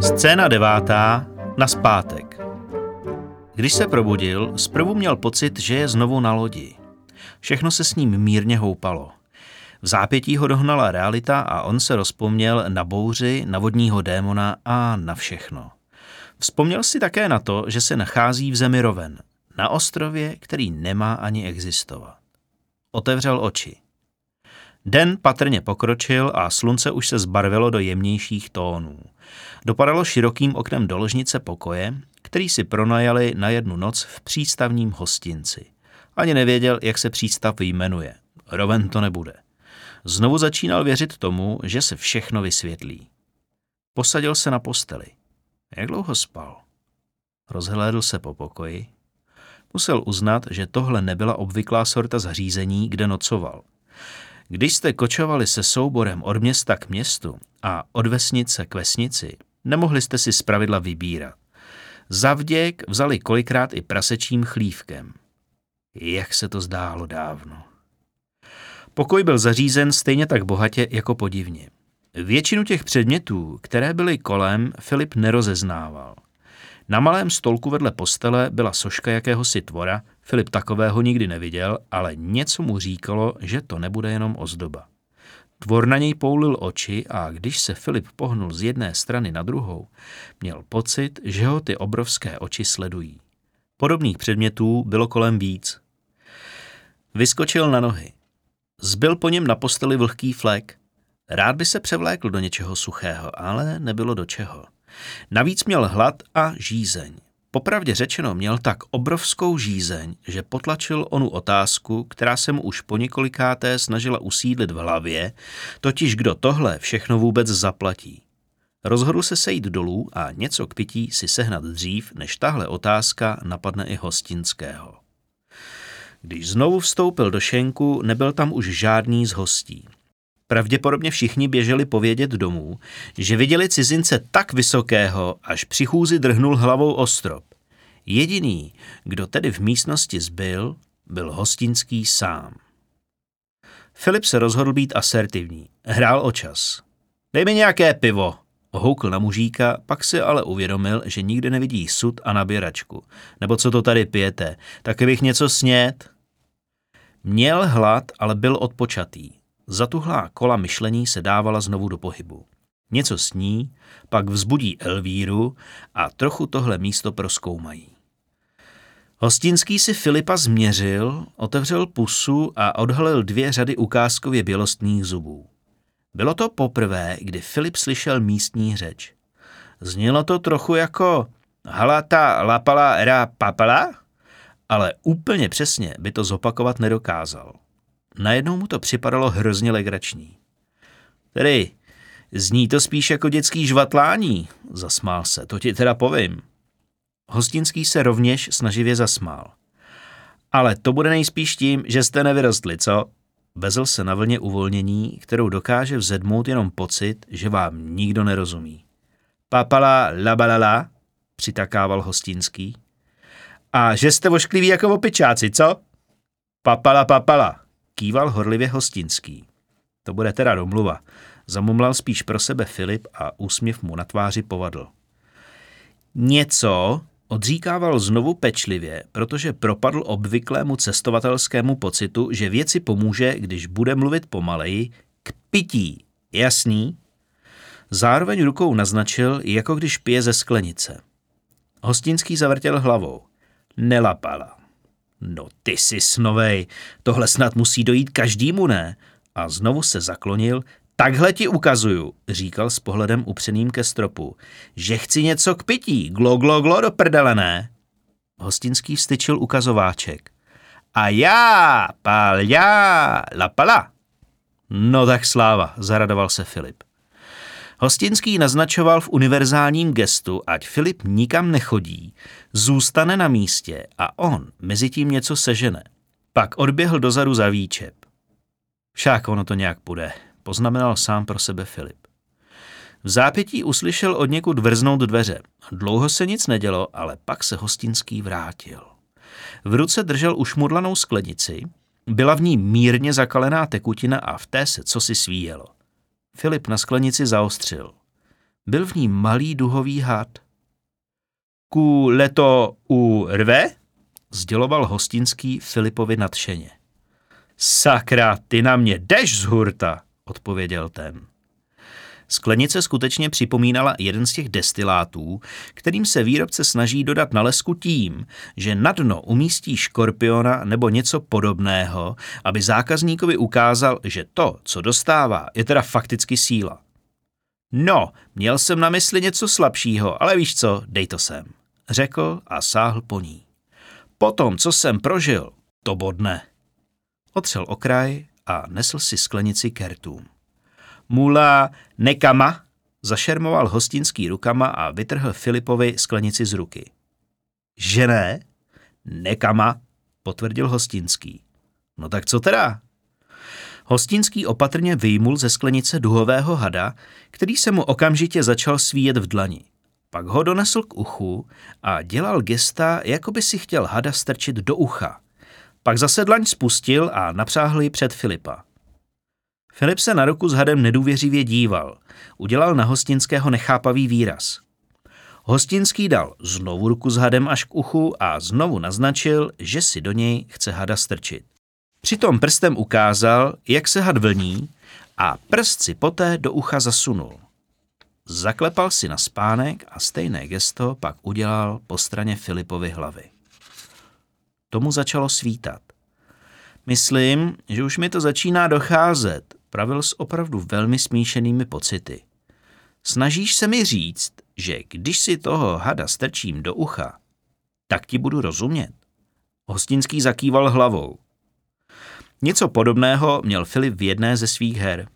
Scéna devátá na zpátek. Když se probudil, zprvu měl pocit, že je znovu na lodi. Všechno se s ním mírně houpalo. V zápětí ho dohnala realita a on se rozpomněl na bouři, na vodního démona a na všechno. Vzpomněl si také na to, že se nachází v zemi roven, na ostrově, který nemá ani existovat. Otevřel oči. Den patrně pokročil a slunce už se zbarvilo do jemnějších tónů. Dopadalo širokým oknem do ložnice pokoje, který si pronajali na jednu noc v přístavním hostinci. Ani nevěděl, jak se přístav jmenuje. Roven to nebude. Znovu začínal věřit tomu, že se všechno vysvětlí. Posadil se na posteli. Jak dlouho spal? Rozhlédl se po pokoji. Musel uznat, že tohle nebyla obvyklá sorta zařízení, kde nocoval. Když jste kočovali se souborem od města k městu a od vesnice k vesnici, nemohli jste si zpravidla vybírat. Zavděk vzali kolikrát i prasečím chlívkem. Jak se to zdálo dávno. Pokoj byl zařízen stejně tak bohatě jako podivně. Většinu těch předmětů, které byly kolem, Filip nerozeznával. Na malém stolku vedle postele byla soška jakéhosi tvora, Filip takového nikdy neviděl, ale něco mu říkalo, že to nebude jenom ozdoba. Tvor na něj poulil oči a když se Filip pohnul z jedné strany na druhou, měl pocit, že ho ty obrovské oči sledují. Podobných předmětů bylo kolem víc. Vyskočil na nohy. Zbyl po něm na posteli vlhký flek. Rád by se převlékl do něčeho suchého, ale nebylo do čeho. Navíc měl hlad a žízeň. Popravdě řečeno měl tak obrovskou žízeň, že potlačil onu otázku, která se mu už po několikáté snažila usídlit v hlavě, totiž kdo tohle všechno vůbec zaplatí. Rozhodl se sejít dolů a něco k pití si sehnat dřív, než tahle otázka napadne i hostinského. Když znovu vstoupil do šenku, nebyl tam už žádný z hostí. Pravděpodobně všichni běželi povědět domů, že viděli cizince tak vysokého, až při chůzi drhnul hlavou o strop. Jediný, kdo tedy v místnosti zbyl, byl hostinský sám. Filip se rozhodl být asertivní. Hrál o čas. Dej mi nějaké pivo, Houkl na mužíka, pak si ale uvědomil, že nikde nevidí sud a naběračku. Nebo co to tady pijete, taky bych něco snět. Měl hlad, ale byl odpočatý. Zatuhlá kola myšlení se dávala znovu do pohybu. Něco sní, pak vzbudí Elvíru a trochu tohle místo proskoumají. Hostinský si Filipa změřil, otevřel pusu a odhalil dvě řady ukázkově bělostných zubů. Bylo to poprvé, kdy Filip slyšel místní řeč. Znělo to trochu jako halata lapala era papala, ale úplně přesně by to zopakovat nedokázal. Najednou mu to připadalo hrozně legrační. Tedy, zní to spíš jako dětský žvatlání, zasmál se, to ti teda povím. Hostinský se rovněž snaživě zasmál. Ale to bude nejspíš tím, že jste nevyrostli, co? Vezl se na vlně uvolnění, kterou dokáže vzedmout jenom pocit, že vám nikdo nerozumí. Papala labalala, přitakával hostinský. A že jste voškliví jako opičáci, co? Papala papala, kýval horlivě hostinský. To bude teda domluva. Zamumlal spíš pro sebe Filip a úsměv mu na tváři povadl. Něco, Odříkával znovu pečlivě, protože propadl obvyklému cestovatelskému pocitu, že věci pomůže, když bude mluvit pomaleji, k pití. Jasný? Zároveň rukou naznačil, jako když pije ze sklenice. Hostinský zavrtěl hlavou. Nelapala. No ty jsi snovej, tohle snad musí dojít každému, ne? A znovu se zaklonil, Takhle ti ukazuju, říkal s pohledem upřeným ke stropu, že chci něco k pití, glo, glo, glo do prdele, ne? Hostinský vstyčil ukazováček. A já, pál já, lapala. No tak sláva, zaradoval se Filip. Hostinský naznačoval v univerzálním gestu, ať Filip nikam nechodí, zůstane na místě a on mezi tím něco sežene. Pak odběhl dozadu za výčep. Však ono to nějak půjde, poznamenal sám pro sebe Filip. V zápětí uslyšel od někud vrznout dveře. Dlouho se nic nedělo, ale pak se hostinský vrátil. V ruce držel ušmudlanou sklenici, byla v ní mírně zakalená tekutina a v té se cosi svíjelo. Filip na sklenici zaostřil. Byl v ní malý duhový had. Ku leto u rve? Sděloval hostinský Filipovi nadšeně. Sakra, ty na mě jdeš z hurta, odpověděl ten. Sklenice skutečně připomínala jeden z těch destilátů, kterým se výrobce snaží dodat na lesku tím, že na dno umístí škorpiona nebo něco podobného, aby zákazníkovi ukázal, že to, co dostává, je teda fakticky síla. No, měl jsem na mysli něco slabšího, ale víš co, dej to sem, řekl a sáhl po ní. Potom, co jsem prožil, to bodne. Otřel okraj a nesl si sklenici kertům. Mula nekama zašermoval hostinský rukama a vytrhl Filipovi sklenici z ruky. Že ne? Nekama, potvrdil hostinský. No tak co teda? Hostinský opatrně vyjmul ze sklenice duhového hada, který se mu okamžitě začal svíjet v dlani. Pak ho donesl k uchu a dělal gesta, jako by si chtěl hada strčit do ucha. Pak zase dlaň spustil a napřáhl ji před Filipa. Filip se na ruku s hadem nedůvěřivě díval. Udělal na hostinského nechápavý výraz. Hostinský dal znovu ruku s hadem až k uchu a znovu naznačil, že si do něj chce hada strčit. Přitom prstem ukázal, jak se had vlní a prst si poté do ucha zasunul. Zaklepal si na spánek a stejné gesto pak udělal po straně Filipovy hlavy. Tomu začalo svítat. Myslím, že už mi to začíná docházet, pravil s opravdu velmi smíšenými pocity. Snažíš se mi říct, že když si toho hada strčím do ucha, tak ti budu rozumět. Hostinský zakýval hlavou. Něco podobného měl Filip v jedné ze svých her.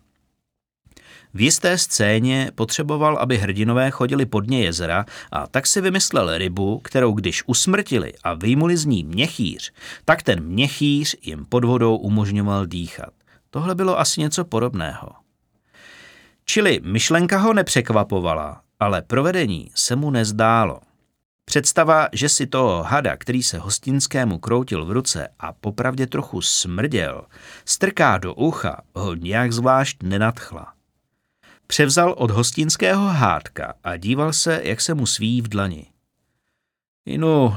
V jisté scéně potřeboval, aby hrdinové chodili pod dně jezera a tak si vymyslel rybu, kterou když usmrtili a vyjmuli z ní měchýř, tak ten měchýř jim pod vodou umožňoval dýchat. Tohle bylo asi něco podobného. Čili myšlenka ho nepřekvapovala, ale provedení se mu nezdálo. Představa, že si toho hada, který se hostinskému kroutil v ruce a popravdě trochu smrděl, strká do ucha, ho nějak zvlášť nenadchla. Převzal od hostinského hádka a díval se, jak se mu svíjí v dlani. Inu,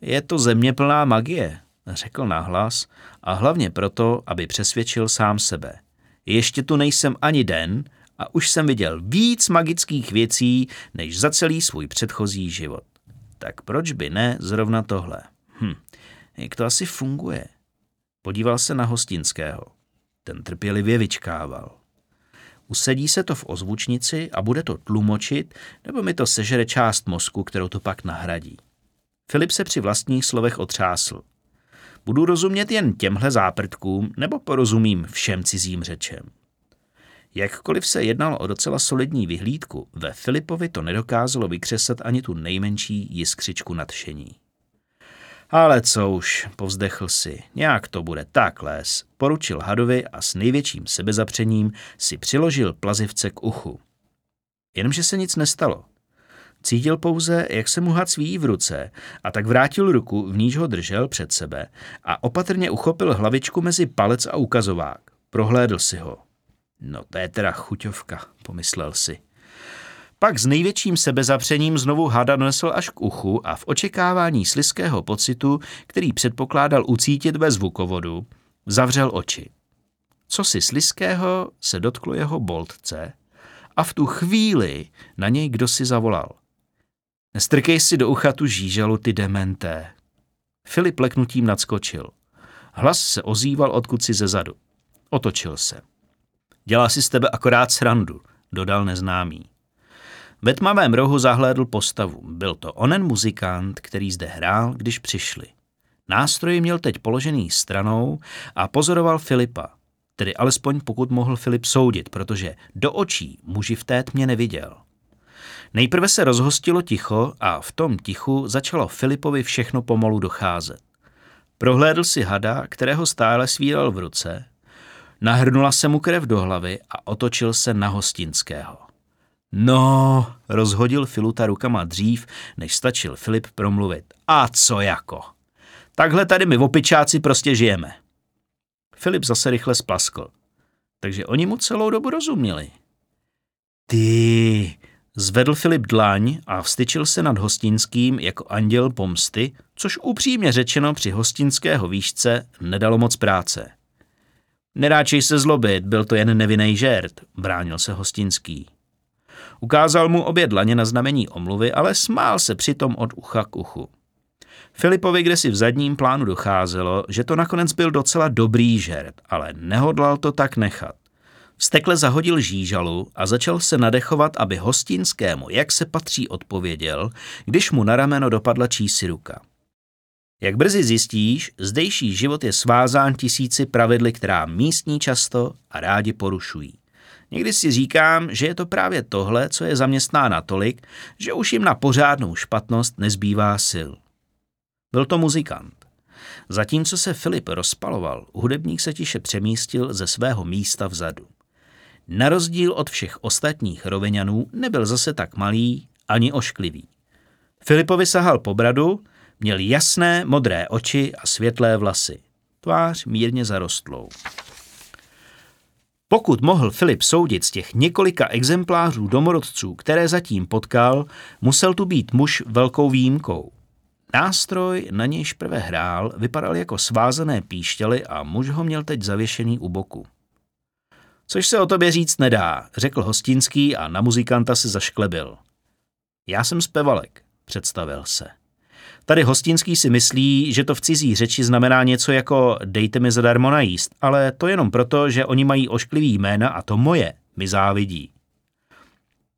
je to země plná magie, řekl nahlas a hlavně proto, aby přesvědčil sám sebe. Ještě tu nejsem ani den a už jsem viděl víc magických věcí, než za celý svůj předchozí život. Tak proč by ne zrovna tohle? Hm, jak to asi funguje? Podíval se na hostinského. Ten trpělivě vyčkával. Usedí se to v ozvučnici a bude to tlumočit, nebo mi to sežere část mozku, kterou to pak nahradí. Filip se při vlastních slovech otřásl. Budu rozumět jen těmhle záprtkům, nebo porozumím všem cizím řečem? Jakkoliv se jednalo o docela solidní vyhlídku, ve Filipovi to nedokázalo vykřesat ani tu nejmenší jiskřičku nadšení. Ale co už, povzdechl si, nějak to bude tak les, poručil hadovi a s největším sebezapřením si přiložil plazivce k uchu. Jenomže se nic nestalo. Cítil pouze, jak se mu had svíjí v ruce a tak vrátil ruku, v níž ho držel před sebe a opatrně uchopil hlavičku mezi palec a ukazovák. Prohlédl si ho. No to je teda chuťovka, pomyslel si. Pak s největším sebezapřením znovu hada nesl až k uchu a v očekávání sliského pocitu, který předpokládal ucítit ve zvukovodu, zavřel oči. Co si sliského se dotklo jeho boltce a v tu chvíli na něj kdo si zavolal. Strkej si do ucha tu žížalu, ty dementé. Filip leknutím nadskočil. Hlas se ozýval odkud si ze zadu. Otočil se. Dělá si z tebe akorát srandu, dodal neznámý. Ve tmavém rohu zahlédl postavu. Byl to onen muzikant, který zde hrál, když přišli. Nástroj měl teď položený stranou a pozoroval Filipa. Tedy alespoň pokud mohl Filip soudit, protože do očí muži v té tmě neviděl. Nejprve se rozhostilo ticho a v tom tichu začalo Filipovi všechno pomalu docházet. Prohlédl si hada, kterého stále svíral v ruce, nahrnula se mu krev do hlavy a otočil se na hostinského. No, rozhodil Filuta rukama dřív, než stačil Filip promluvit. A co jako? Takhle tady my opičáci prostě žijeme. Filip zase rychle splaskl. Takže oni mu celou dobu rozuměli. Ty, Zvedl Filip dlaň a vstyčil se nad hostinským jako anděl pomsty, což upřímně řečeno při hostinského výšce nedalo moc práce. Neráčej se zlobit, byl to jen nevinný žert, bránil se hostinský. Ukázal mu obě dlaně na znamení omluvy, ale smál se přitom od ucha k uchu. Filipovi kde si v zadním plánu docházelo, že to nakonec byl docela dobrý žert, ale nehodlal to tak nechat. Stekle zahodil žížalu a začal se nadechovat, aby hostinskému, jak se patří, odpověděl, když mu na rameno dopadla čísi ruka. Jak brzy zjistíš, zdejší život je svázán tisíci pravidly, která místní často a rádi porušují. Někdy si říkám, že je to právě tohle, co je zaměstná natolik, že už jim na pořádnou špatnost nezbývá sil. Byl to muzikant. Zatímco se Filip rozpaloval, hudebník se tiše přemístil ze svého místa vzadu. Na rozdíl od všech ostatních roveňanů nebyl zase tak malý ani ošklivý. Filipovi sahal po bradu, měl jasné modré oči a světlé vlasy. Tvář mírně zarostlou. Pokud mohl Filip soudit z těch několika exemplářů domorodců, které zatím potkal, musel tu být muž velkou výjimkou. Nástroj, na nějž prvé hrál, vypadal jako svázané píšťaly a muž ho měl teď zavěšený u boku. Což se o tobě říct nedá, řekl Hostinský a na muzikanta se zašklebil. Já jsem zpěvalek, představil se. Tady Hostinský si myslí, že to v cizí řeči znamená něco jako dejte mi zadarmo najíst, ale to jenom proto, že oni mají ošklivý jména a to moje mi závidí.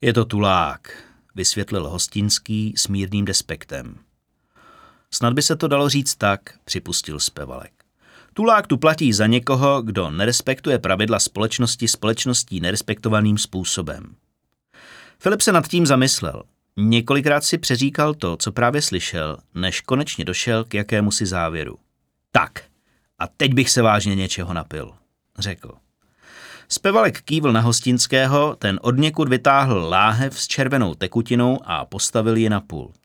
Je to tulák, vysvětlil Hostinský s mírným despektem. Snad by se to dalo říct tak, připustil zpěvalek. Tulák tu platí za někoho, kdo nerespektuje pravidla společnosti společností nerespektovaným způsobem. Filip se nad tím zamyslel. Několikrát si přeříkal to, co právě slyšel, než konečně došel k jakému si závěru. Tak, a teď bych se vážně něčeho napil, řekl. Spevalek kývl na hostinského, ten od někud vytáhl láhev s červenou tekutinou a postavil ji na pult.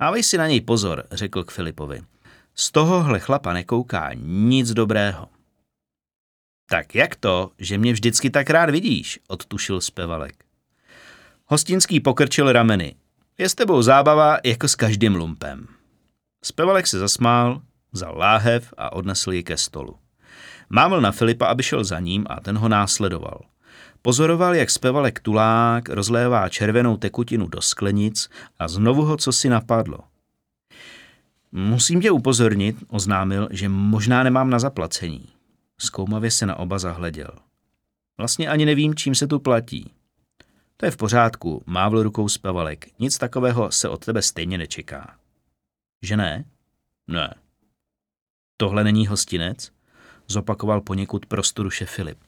Dávej si na něj pozor, řekl k Filipovi. Z tohohle chlapa nekouká nic dobrého. Tak jak to, že mě vždycky tak rád vidíš, odtušil zpěvalek. Hostinský pokrčil rameny. Je s tebou zábava jako s každým lumpem. Zpěvalek se zasmál, vzal láhev a odnesl ji ke stolu. Mávl na Filipa, aby šel za ním a ten ho následoval. Pozoroval, jak zpěvalek tulák rozlévá červenou tekutinu do sklenic a znovu ho co si napadlo – Musím tě upozornit, oznámil, že možná nemám na zaplacení. Zkoumavě se na oba zahleděl. Vlastně ani nevím, čím se tu platí. To je v pořádku, mávl rukou spavalek. Nic takového se od tebe stejně nečeká. Že ne? Ne. Tohle není hostinec? Zopakoval poněkud prostoruše Filip.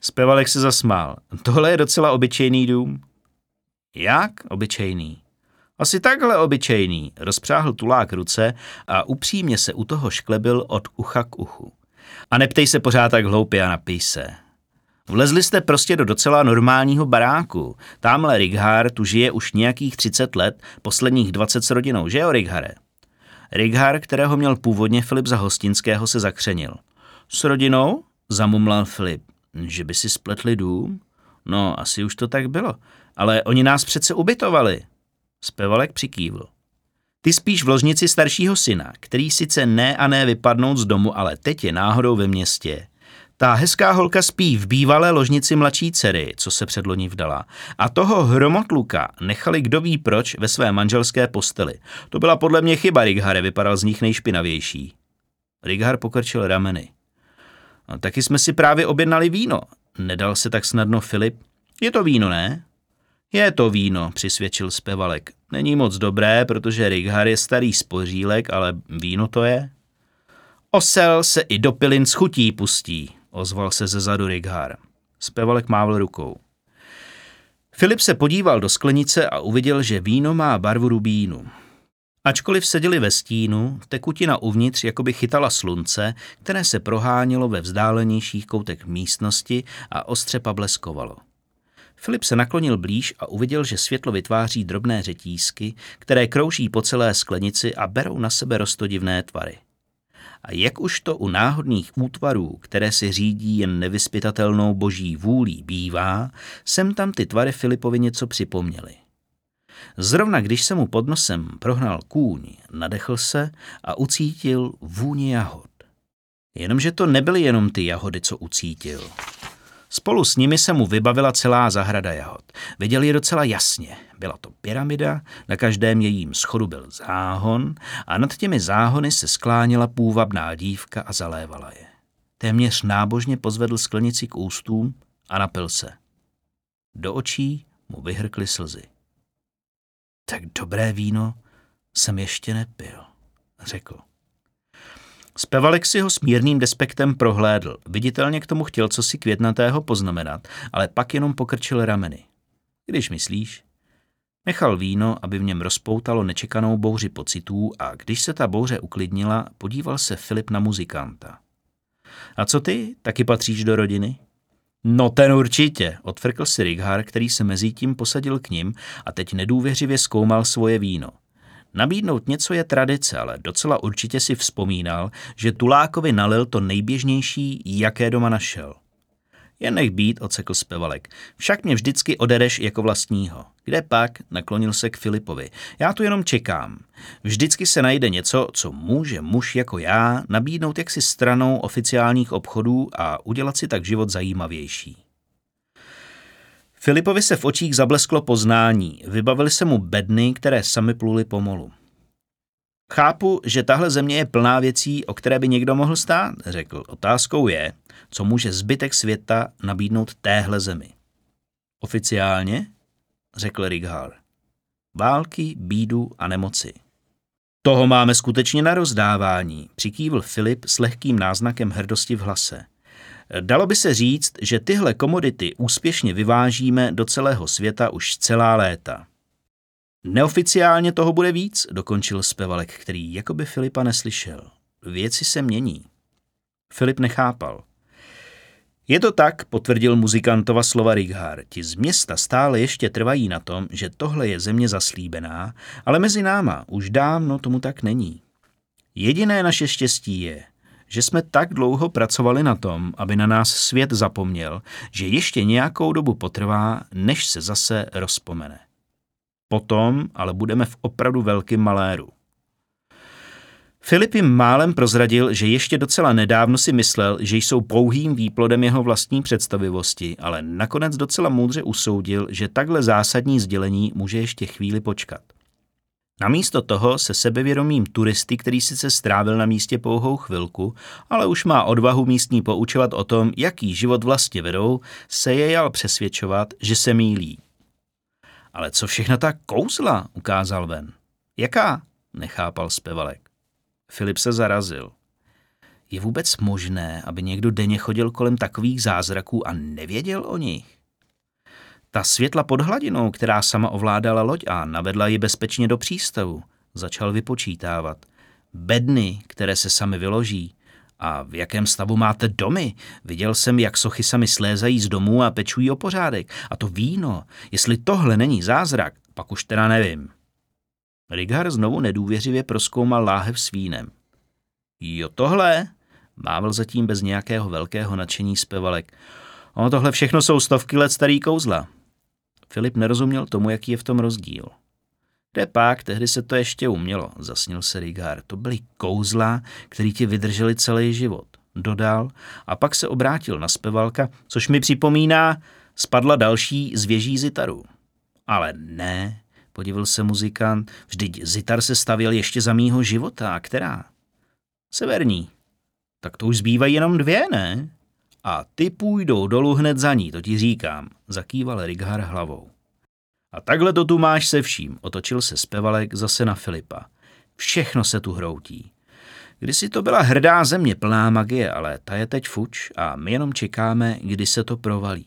Spevalek se zasmál. Tohle je docela obyčejný dům. Jak obyčejný? Asi takhle obyčejný, rozpřáhl tulák ruce a upřímně se u toho šklebil od ucha k uchu. A neptej se pořád tak hloupě a napij se. Vlezli jste prostě do docela normálního baráku. Tamhle Righar tu žije už nějakých 30 let, posledních 20 s rodinou, že jo, Righare? Righar, kterého měl původně Filip za hostinského, se zakřenil. S rodinou? Zamumlal Filip. Že by si spletli dům? No, asi už to tak bylo. Ale oni nás přece ubytovali. Spevalek přikývl. Ty spíš v ložnici staršího syna, který sice ne a ne vypadnout z domu, ale teď je náhodou ve městě. Ta hezká holka spí v bývalé ložnici mladší dcery, co se předloni vdala. A toho hromotluka nechali kdo ví proč ve své manželské posteli. To byla podle mě chyba, Righare vypadal z nich nejšpinavější. Righar pokrčil rameny. No, taky jsme si právě objednali víno. Nedal se tak snadno Filip. Je to víno, ne? Je to víno, přisvědčil zpěvalek. Není moc dobré, protože Righar je starý spořílek, ale víno to je. Osel se i do pilin s chutí pustí, ozval se ze zadu Righar. Zpěvalek mávl rukou. Filip se podíval do sklenice a uviděl, že víno má barvu rubínu. Ačkoliv seděli ve stínu, tekutina uvnitř jakoby chytala slunce, které se prohánělo ve vzdálenějších koutech místnosti a ostře pableskovalo. Filip se naklonil blíž a uviděl, že světlo vytváří drobné řetízky, které krouží po celé sklenici a berou na sebe rostodivné tvary. A jak už to u náhodných útvarů, které si řídí jen nevyspytatelnou boží vůlí, bývá, sem tam ty tvary Filipovi něco připomněly. Zrovna když se mu pod nosem prohnal kůň, nadechl se a ucítil vůni jahod. Jenomže to nebyly jenom ty jahody, co ucítil. Spolu s nimi se mu vybavila celá zahrada jahod. Viděl je docela jasně. Byla to pyramida, na každém jejím schodu byl záhon a nad těmi záhony se skláněla půvabná dívka a zalévala je. Téměř nábožně pozvedl sklenici k ústům a napil se. Do očí mu vyhrkly slzy. Tak dobré víno jsem ještě nepil, řekl. Spevalek si ho s mírným despektem prohlédl. Viditelně k tomu chtěl co si květnatého poznamenat, ale pak jenom pokrčil rameny. Když myslíš? Nechal víno, aby v něm rozpoutalo nečekanou bouři pocitů a když se ta bouře uklidnila, podíval se Filip na muzikanta. A co ty? Taky patříš do rodiny? No ten určitě, odfrkl si Righar, který se mezi tím posadil k ním a teď nedůvěřivě zkoumal svoje víno. Nabídnout něco je tradice, ale docela určitě si vzpomínal, že Tulákovi nalil to nejběžnější, jaké doma našel. Jen nech být, ocekl zpěvalek. Však mě vždycky odereš jako vlastního. Kde pak? Naklonil se k Filipovi. Já tu jenom čekám. Vždycky se najde něco, co může muž jako já nabídnout jaksi stranou oficiálních obchodů a udělat si tak život zajímavější. Filipovi se v očích zablesklo poznání. Vybavili se mu bedny, které sami pluly pomolu. Chápu, že tahle země je plná věcí, o které by někdo mohl stát, řekl. Otázkou je, co může zbytek světa nabídnout téhle zemi. Oficiálně, řekl Righar. Války, bídu a nemoci. Toho máme skutečně na rozdávání, přikývl Filip s lehkým náznakem hrdosti v hlase. Dalo by se říct, že tyhle komodity úspěšně vyvážíme do celého světa už celá léta. Neoficiálně toho bude víc, dokončil zpěvalek, který jakoby Filipa neslyšel. Věci se mění. Filip nechápal. Je to tak, potvrdil muzikantova slova Righar. Ti z města stále ještě trvají na tom, že tohle je země zaslíbená, ale mezi náma už dávno tomu tak není. Jediné naše štěstí je, že jsme tak dlouho pracovali na tom, aby na nás svět zapomněl, že ještě nějakou dobu potrvá, než se zase rozpomene. Potom ale budeme v opravdu velkým maléru. Filip jim málem prozradil, že ještě docela nedávno si myslel, že jsou pouhým výplodem jeho vlastní představivosti, ale nakonec docela moudře usoudil, že takhle zásadní sdělení může ještě chvíli počkat. Namísto toho se sebevědomým turisty, který sice strávil na místě pouhou chvilku, ale už má odvahu místní poučovat o tom, jaký život vlastně vedou, se je jal přesvědčovat, že se mílí. Ale co všechna ta kouzla, ukázal ven. Jaká? Nechápal zpěvalek. Filip se zarazil. Je vůbec možné, aby někdo denně chodil kolem takových zázraků a nevěděl o nich? Ta světla pod hladinou, která sama ovládala loď a navedla ji bezpečně do přístavu, začal vypočítávat. Bedny, které se sami vyloží. A v jakém stavu máte domy? Viděl jsem, jak sochy sami slézají z domů a pečují o pořádek. A to víno, jestli tohle není zázrak, pak už teda nevím. Rigar znovu nedůvěřivě proskoumal láhev s vínem. Jo tohle? Mávl zatím bez nějakého velkého nadšení zpěvalek. Ono tohle všechno jsou stovky let starý kouzla. Filip nerozuměl tomu, jaký je v tom rozdíl. Kde pak, tehdy se to ještě umělo, zasnil se Rigár. To byly kouzla, které ti vydrželi celý život. Dodal a pak se obrátil na zpěvalka, což mi připomíná, spadla další z věží zitaru. Ale ne, podíval se muzikant, vždyť zitar se stavěl ještě za mýho života. Která? Severní. Tak to už zbývají jenom dvě, ne? A ty půjdou dolů hned za ní, to ti říkám, zakýval Righar hlavou. A takhle to tu máš se vším, otočil se zpěvalek zase na Filipa. Všechno se tu hroutí. Kdysi to byla hrdá země plná magie, ale ta je teď fuč a my jenom čekáme, kdy se to provalí.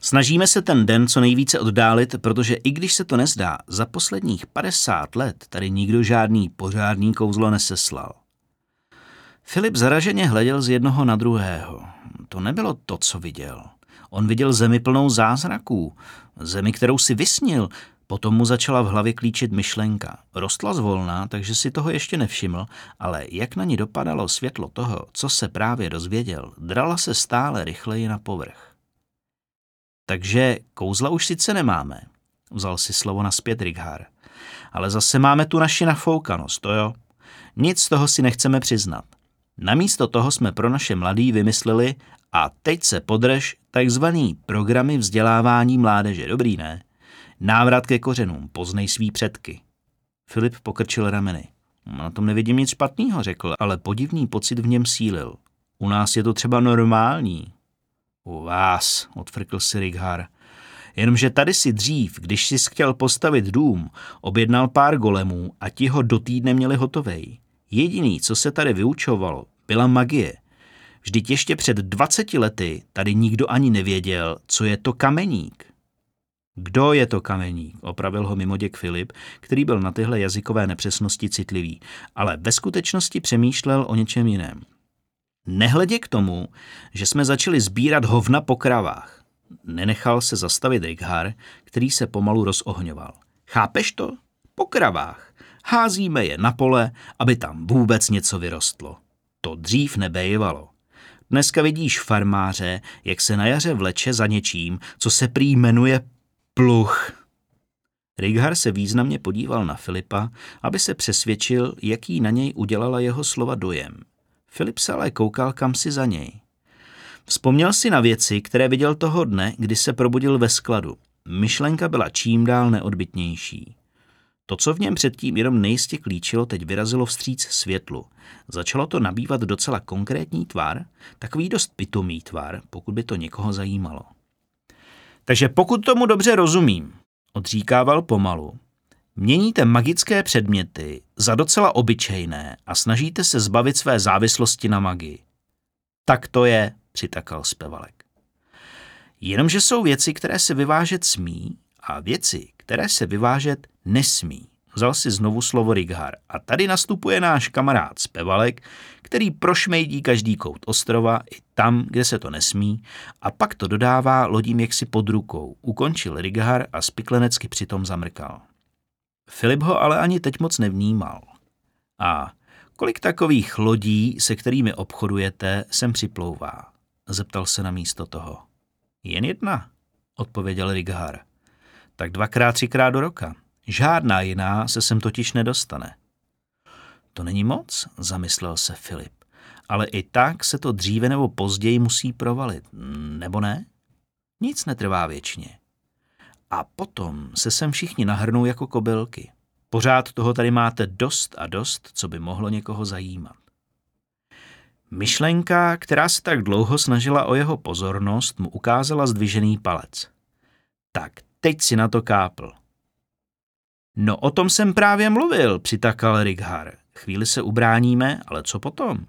Snažíme se ten den co nejvíce oddálit, protože i když se to nezdá, za posledních 50 let tady nikdo žádný pořádný kouzlo neseslal. Filip zaraženě hleděl z jednoho na druhého. To nebylo to, co viděl. On viděl zemi plnou zázraků, zemi, kterou si vysnil. Potom mu začala v hlavě klíčit myšlenka. Rostla zvolna, takže si toho ještě nevšiml, ale jak na ní dopadalo světlo toho, co se právě dozvěděl, drala se stále rychleji na povrch. Takže kouzla už sice nemáme, vzal si slovo na zpět Righar, ale zase máme tu naši nafoukanost, to jo. Nic z toho si nechceme přiznat. Namísto toho jsme pro naše mladý vymysleli a teď se podrž takzvaný programy vzdělávání mládeže. Dobrý, ne? Návrat ke kořenům, poznej svý předky. Filip pokrčil rameny. Na tom nevidím nic špatného, řekl, ale podivný pocit v něm sílil. U nás je to třeba normální. U vás, odfrkl si Righar. Jenomže tady si dřív, když si chtěl postavit dům, objednal pár golemů a ti ho do týdne měli hotovej. Jediný, co se tady vyučovalo, byla magie. Vždyť ještě před 20 lety tady nikdo ani nevěděl, co je to kameník. Kdo je to kameník? Opravil ho mimoděk Filip, který byl na tyhle jazykové nepřesnosti citlivý, ale ve skutečnosti přemýšlel o něčem jiném. Nehledě k tomu, že jsme začali sbírat hovna po kravách. Nenechal se zastavit Righar, který se pomalu rozohňoval. Chápeš to? Po kravách. Házíme je na pole, aby tam vůbec něco vyrostlo. To dřív nebejvalo. Dneska vidíš farmáře, jak se na jaře vleče za něčím, co se prý jmenuje pluch. Righar se významně podíval na Filipa, aby se přesvědčil, jaký na něj udělala jeho slova dojem. Filip se ale koukal kam si za něj. Vzpomněl si na věci, které viděl toho dne, kdy se probudil ve skladu. Myšlenka byla čím dál neodbitnější. To, co v něm předtím jenom nejistě klíčilo, teď vyrazilo vstříc světlu. Začalo to nabývat docela konkrétní tvar, takový dost pitomý tvar, pokud by to někoho zajímalo. Takže pokud tomu dobře rozumím, odříkával pomalu, měníte magické předměty za docela obyčejné a snažíte se zbavit své závislosti na magii. Tak to je, přitakal zpěvalek. Jenomže jsou věci, které se vyvážet smí a věci, které se vyvážet nesmí. Vzal si znovu slovo Righar a tady nastupuje náš kamarád Spevalek, který prošmejdí každý kout ostrova i tam, kde se to nesmí a pak to dodává lodím jaksi pod rukou. Ukončil Righar a spiklenecky přitom zamrkal. Filip ho ale ani teď moc nevnímal. A kolik takových lodí, se kterými obchodujete, sem připlouvá? Zeptal se na místo toho. Jen jedna, odpověděl Righar. Tak dvakrát, třikrát do roka. Žádná jiná se sem totiž nedostane. To není moc, zamyslel se Filip. Ale i tak se to dříve nebo později musí provalit, nebo ne? Nic netrvá věčně. A potom se sem všichni nahrnou jako kobylky. Pořád toho tady máte dost a dost, co by mohlo někoho zajímat. Myšlenka, která se tak dlouho snažila o jeho pozornost, mu ukázala zdvižený palec. Tak teď si na to kápl. No o tom jsem právě mluvil, přitakal Righar. Chvíli se ubráníme, ale co potom?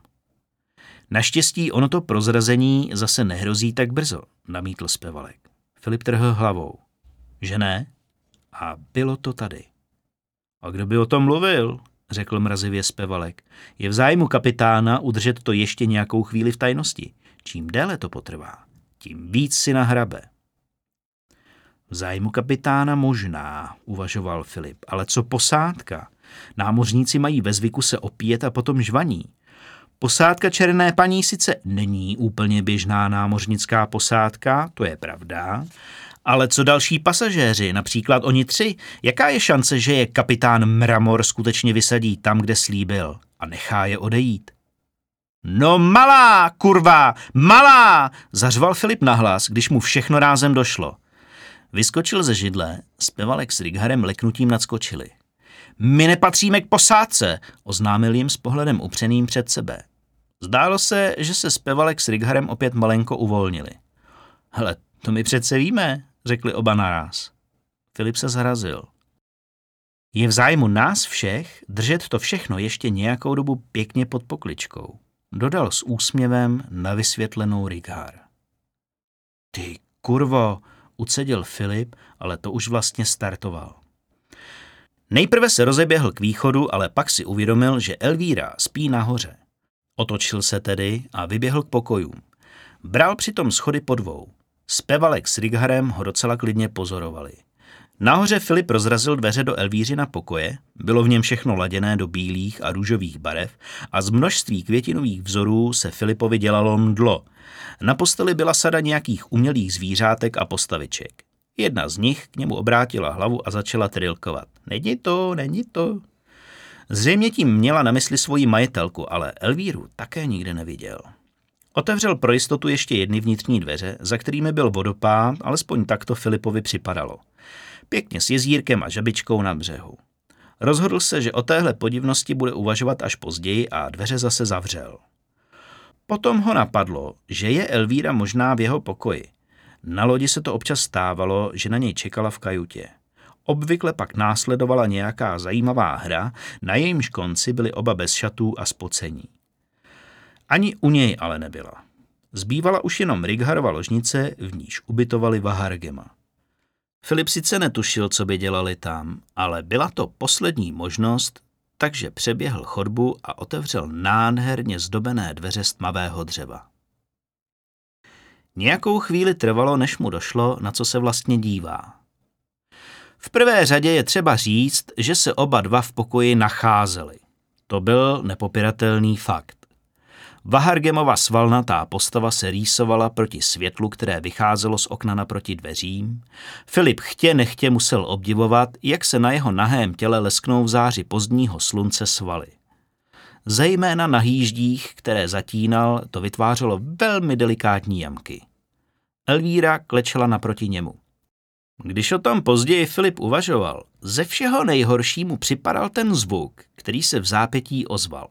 Naštěstí ono to prozrazení zase nehrozí tak brzo, namítl zpěvalek. Filip trhl hlavou. Že ne? A bylo to tady. A kdo by o tom mluvil? řekl mrazivě zpěvalek. Je v zájmu kapitána udržet to ještě nějakou chvíli v tajnosti. Čím déle to potrvá, tím víc si nahrabe. V zájmu kapitána možná, uvažoval Filip, ale co posádka? Námořníci mají ve zvyku se opíjet a potom žvaní. Posádka černé paní sice není úplně běžná námořnická posádka, to je pravda, ale co další pasažéři, například oni tři, jaká je šance, že je kapitán Mramor skutečně vysadí tam, kde slíbil a nechá je odejít? No malá, kurva, malá, zařval Filip nahlas, když mu všechno rázem došlo. Vyskočil ze židle, zpěvalek s Righarem leknutím nadskočili. My nepatříme k posádce, oznámil jim s pohledem upřeným před sebe. Zdálo se, že se zpěvalek s Righarem opět malenko uvolnili. Hele, to my přece víme, řekli oba naraz. Filip se zrazil. Je v zájmu nás všech držet to všechno ještě nějakou dobu pěkně pod pokličkou. Dodal s úsměvem na vysvětlenou Righar. Ty kurvo, ucedil Filip, ale to už vlastně startoval. Nejprve se rozeběhl k východu, ale pak si uvědomil, že Elvíra spí nahoře. Otočil se tedy a vyběhl k pokojům. Bral přitom schody po dvou. Spevalek s Righarem ho docela klidně pozorovali. Nahoře Filip rozrazil dveře do na pokoje, bylo v něm všechno laděné do bílých a růžových barev a z množství květinových vzorů se Filipovi dělalo mdlo. Na posteli byla sada nějakých umělých zvířátek a postaviček. Jedna z nich k němu obrátila hlavu a začala trilkovat. Není to, není to. Zřejmě tím měla na mysli svoji majitelku, ale Elvíru také nikde neviděl. Otevřel pro jistotu ještě jedny vnitřní dveře, za kterými byl vodopád, alespoň takto Filipovi připadalo. Pěkně s jezírkem a žabičkou na břehu. Rozhodl se, že o téhle podivnosti bude uvažovat až později a dveře zase zavřel. Potom ho napadlo, že je Elvíra možná v jeho pokoji. Na lodi se to občas stávalo, že na něj čekala v kajutě. Obvykle pak následovala nějaká zajímavá hra, na jejímž konci byli oba bez šatů a spocení. Ani u něj ale nebyla. Zbývala už jenom Righarova ložnice, v níž ubytovali Vahargema. Filip sice netušil, co by dělali tam, ale byla to poslední možnost, takže přeběhl chodbu a otevřel nádherně zdobené dveře z tmavého dřeva. Nějakou chvíli trvalo, než mu došlo, na co se vlastně dívá. V prvé řadě je třeba říct, že se oba dva v pokoji nacházeli. To byl nepopiratelný fakt. Vahargemova svalnatá postava se rýsovala proti světlu, které vycházelo z okna naproti dveřím. Filip chtě nechtě musel obdivovat, jak se na jeho nahém těle lesknou v záři pozdního slunce svaly. Zejména na hýždích, které zatínal, to vytvářelo velmi delikátní jamky. Elvíra klečela naproti němu. Když o tom později Filip uvažoval, ze všeho nejhoršímu připadal ten zvuk, který se v zápětí ozval.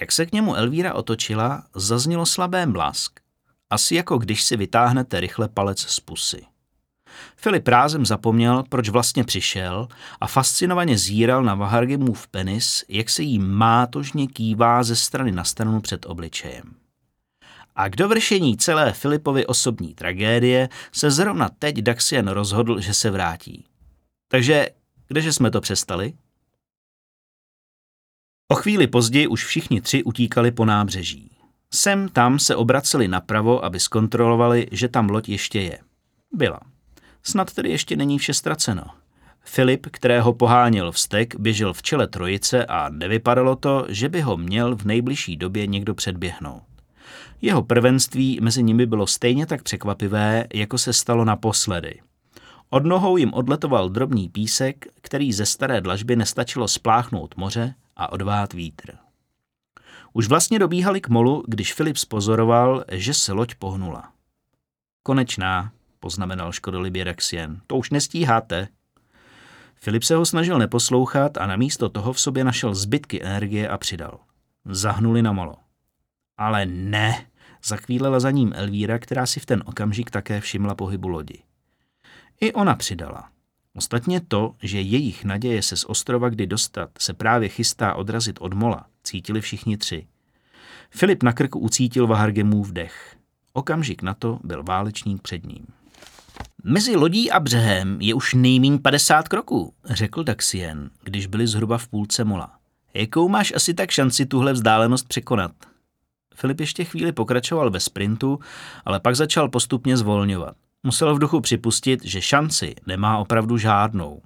Jak se k němu Elvíra otočila, zaznělo slabé mlask, asi jako když si vytáhnete rychle palec z pusy. Filip rázem zapomněl, proč vlastně přišel a fascinovaně zíral na Vahargemův penis, jak se jí mátožně kývá ze strany na stranu před obličejem. A k dovršení celé Filipovy osobní tragédie se zrovna teď Daxian rozhodl, že se vrátí. Takže kdeže jsme to přestali? O chvíli později už všichni tři utíkali po nábřeží. Sem tam se obraceli napravo, aby zkontrolovali, že tam loď ještě je. Byla. Snad tedy ještě není vše ztraceno. Filip, kterého poháněl vztek, běžel v čele trojice a nevypadalo to, že by ho měl v nejbližší době někdo předběhnout. Jeho prvenství mezi nimi bylo stejně tak překvapivé, jako se stalo naposledy. Od nohou jim odletoval drobný písek, který ze staré dlažby nestačilo spláchnout moře a odvát vítr. Už vlastně dobíhali k molu, když Filip spozoroval, že se loď pohnula. Konečná, poznamenal škodolibě Rexien. To už nestíháte. Filip se ho snažil neposlouchat a namísto toho v sobě našel zbytky energie a přidal. Zahnuli na molo. Ale ne, zakvílela za ním Elvíra, která si v ten okamžik také všimla pohybu lodi. I ona přidala. Ostatně to, že jejich naděje se z ostrova kdy dostat se právě chystá odrazit od mola, cítili všichni tři. Filip na krku ucítil Vahargemův dech. Okamžik na to byl válečník před ním. Mezi lodí a břehem je už nejmín 50 kroků, řekl Daxien, když byli zhruba v půlce mola. Jakou máš asi tak šanci tuhle vzdálenost překonat? Filip ještě chvíli pokračoval ve sprintu, ale pak začal postupně zvolňovat. Musel v duchu připustit, že šanci nemá opravdu žádnou.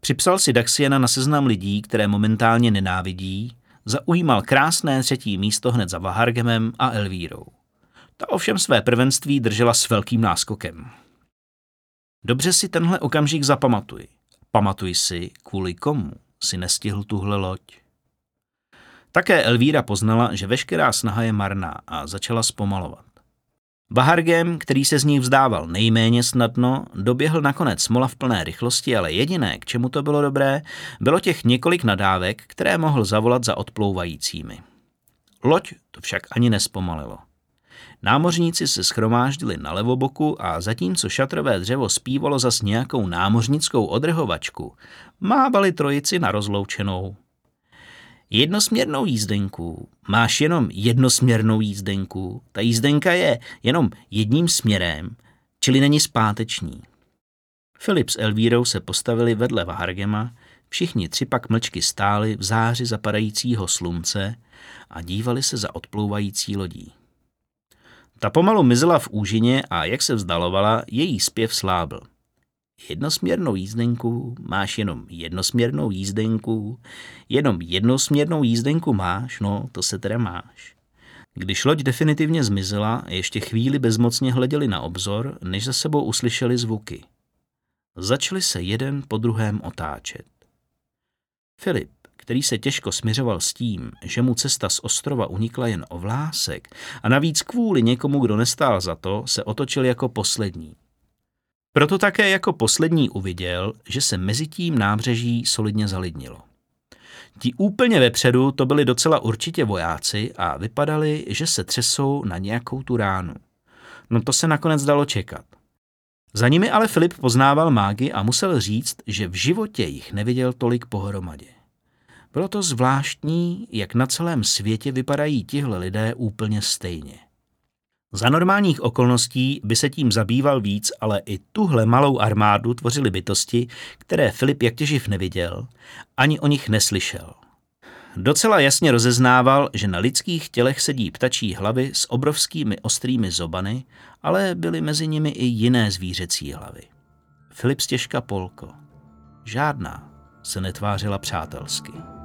Připsal si Daxiena na seznam lidí, které momentálně nenávidí, zaujímal krásné třetí místo hned za Vahargemem a Elvírou. Ta ovšem své prvenství držela s velkým náskokem. Dobře si tenhle okamžik zapamatuj. Pamatuj si, kvůli komu si nestihl tuhle loď. Také Elvíra poznala, že veškerá snaha je marná a začala zpomalovat. Bahargem, který se z ní vzdával nejméně snadno, doběhl nakonec smola v plné rychlosti, ale jediné, k čemu to bylo dobré, bylo těch několik nadávek, které mohl zavolat za odplouvajícími. Loď to však ani nespomalilo. Námořníci se schromáždili na levoboku a zatímco šatrové dřevo zpívalo zas nějakou námořnickou odrhovačku, mávali trojici na rozloučenou. Jednosměrnou jízdenku. Máš jenom jednosměrnou jízdenku. Ta jízdenka je jenom jedním směrem, čili není zpáteční. Filip s Elvírou se postavili vedle Vahargema, všichni tři pak mlčky stáli v záři zapadajícího slunce a dívali se za odplouvající lodí. Ta pomalu mizela v úžině a jak se vzdalovala, její zpěv slábl. Jednosměrnou jízdenku, máš jenom jednosměrnou jízdenku, jenom jednosměrnou jízdenku máš, no to se teda máš. Když loď definitivně zmizela, ještě chvíli bezmocně hleděli na obzor, než za sebou uslyšeli zvuky. Začali se jeden po druhém otáčet. Filip, který se těžko smiřoval s tím, že mu cesta z ostrova unikla jen o vlásek a navíc kvůli někomu, kdo nestál za to, se otočil jako poslední. Proto také jako poslední uviděl, že se mezi tím nábřeží solidně zalidnilo. Ti úplně vepředu to byli docela určitě vojáci a vypadali, že se třesou na nějakou tu ránu. No to se nakonec dalo čekat. Za nimi ale Filip poznával mágy a musel říct, že v životě jich neviděl tolik pohromadě. Bylo to zvláštní, jak na celém světě vypadají tihle lidé úplně stejně. Za normálních okolností by se tím zabýval víc, ale i tuhle malou armádu tvořily bytosti, které Filip jak těživ neviděl, ani o nich neslyšel. Docela jasně rozeznával, že na lidských tělech sedí ptačí hlavy s obrovskými ostrými zobany, ale byly mezi nimi i jiné zvířecí hlavy. Filip stěžka Polko. Žádná se netvářila přátelsky.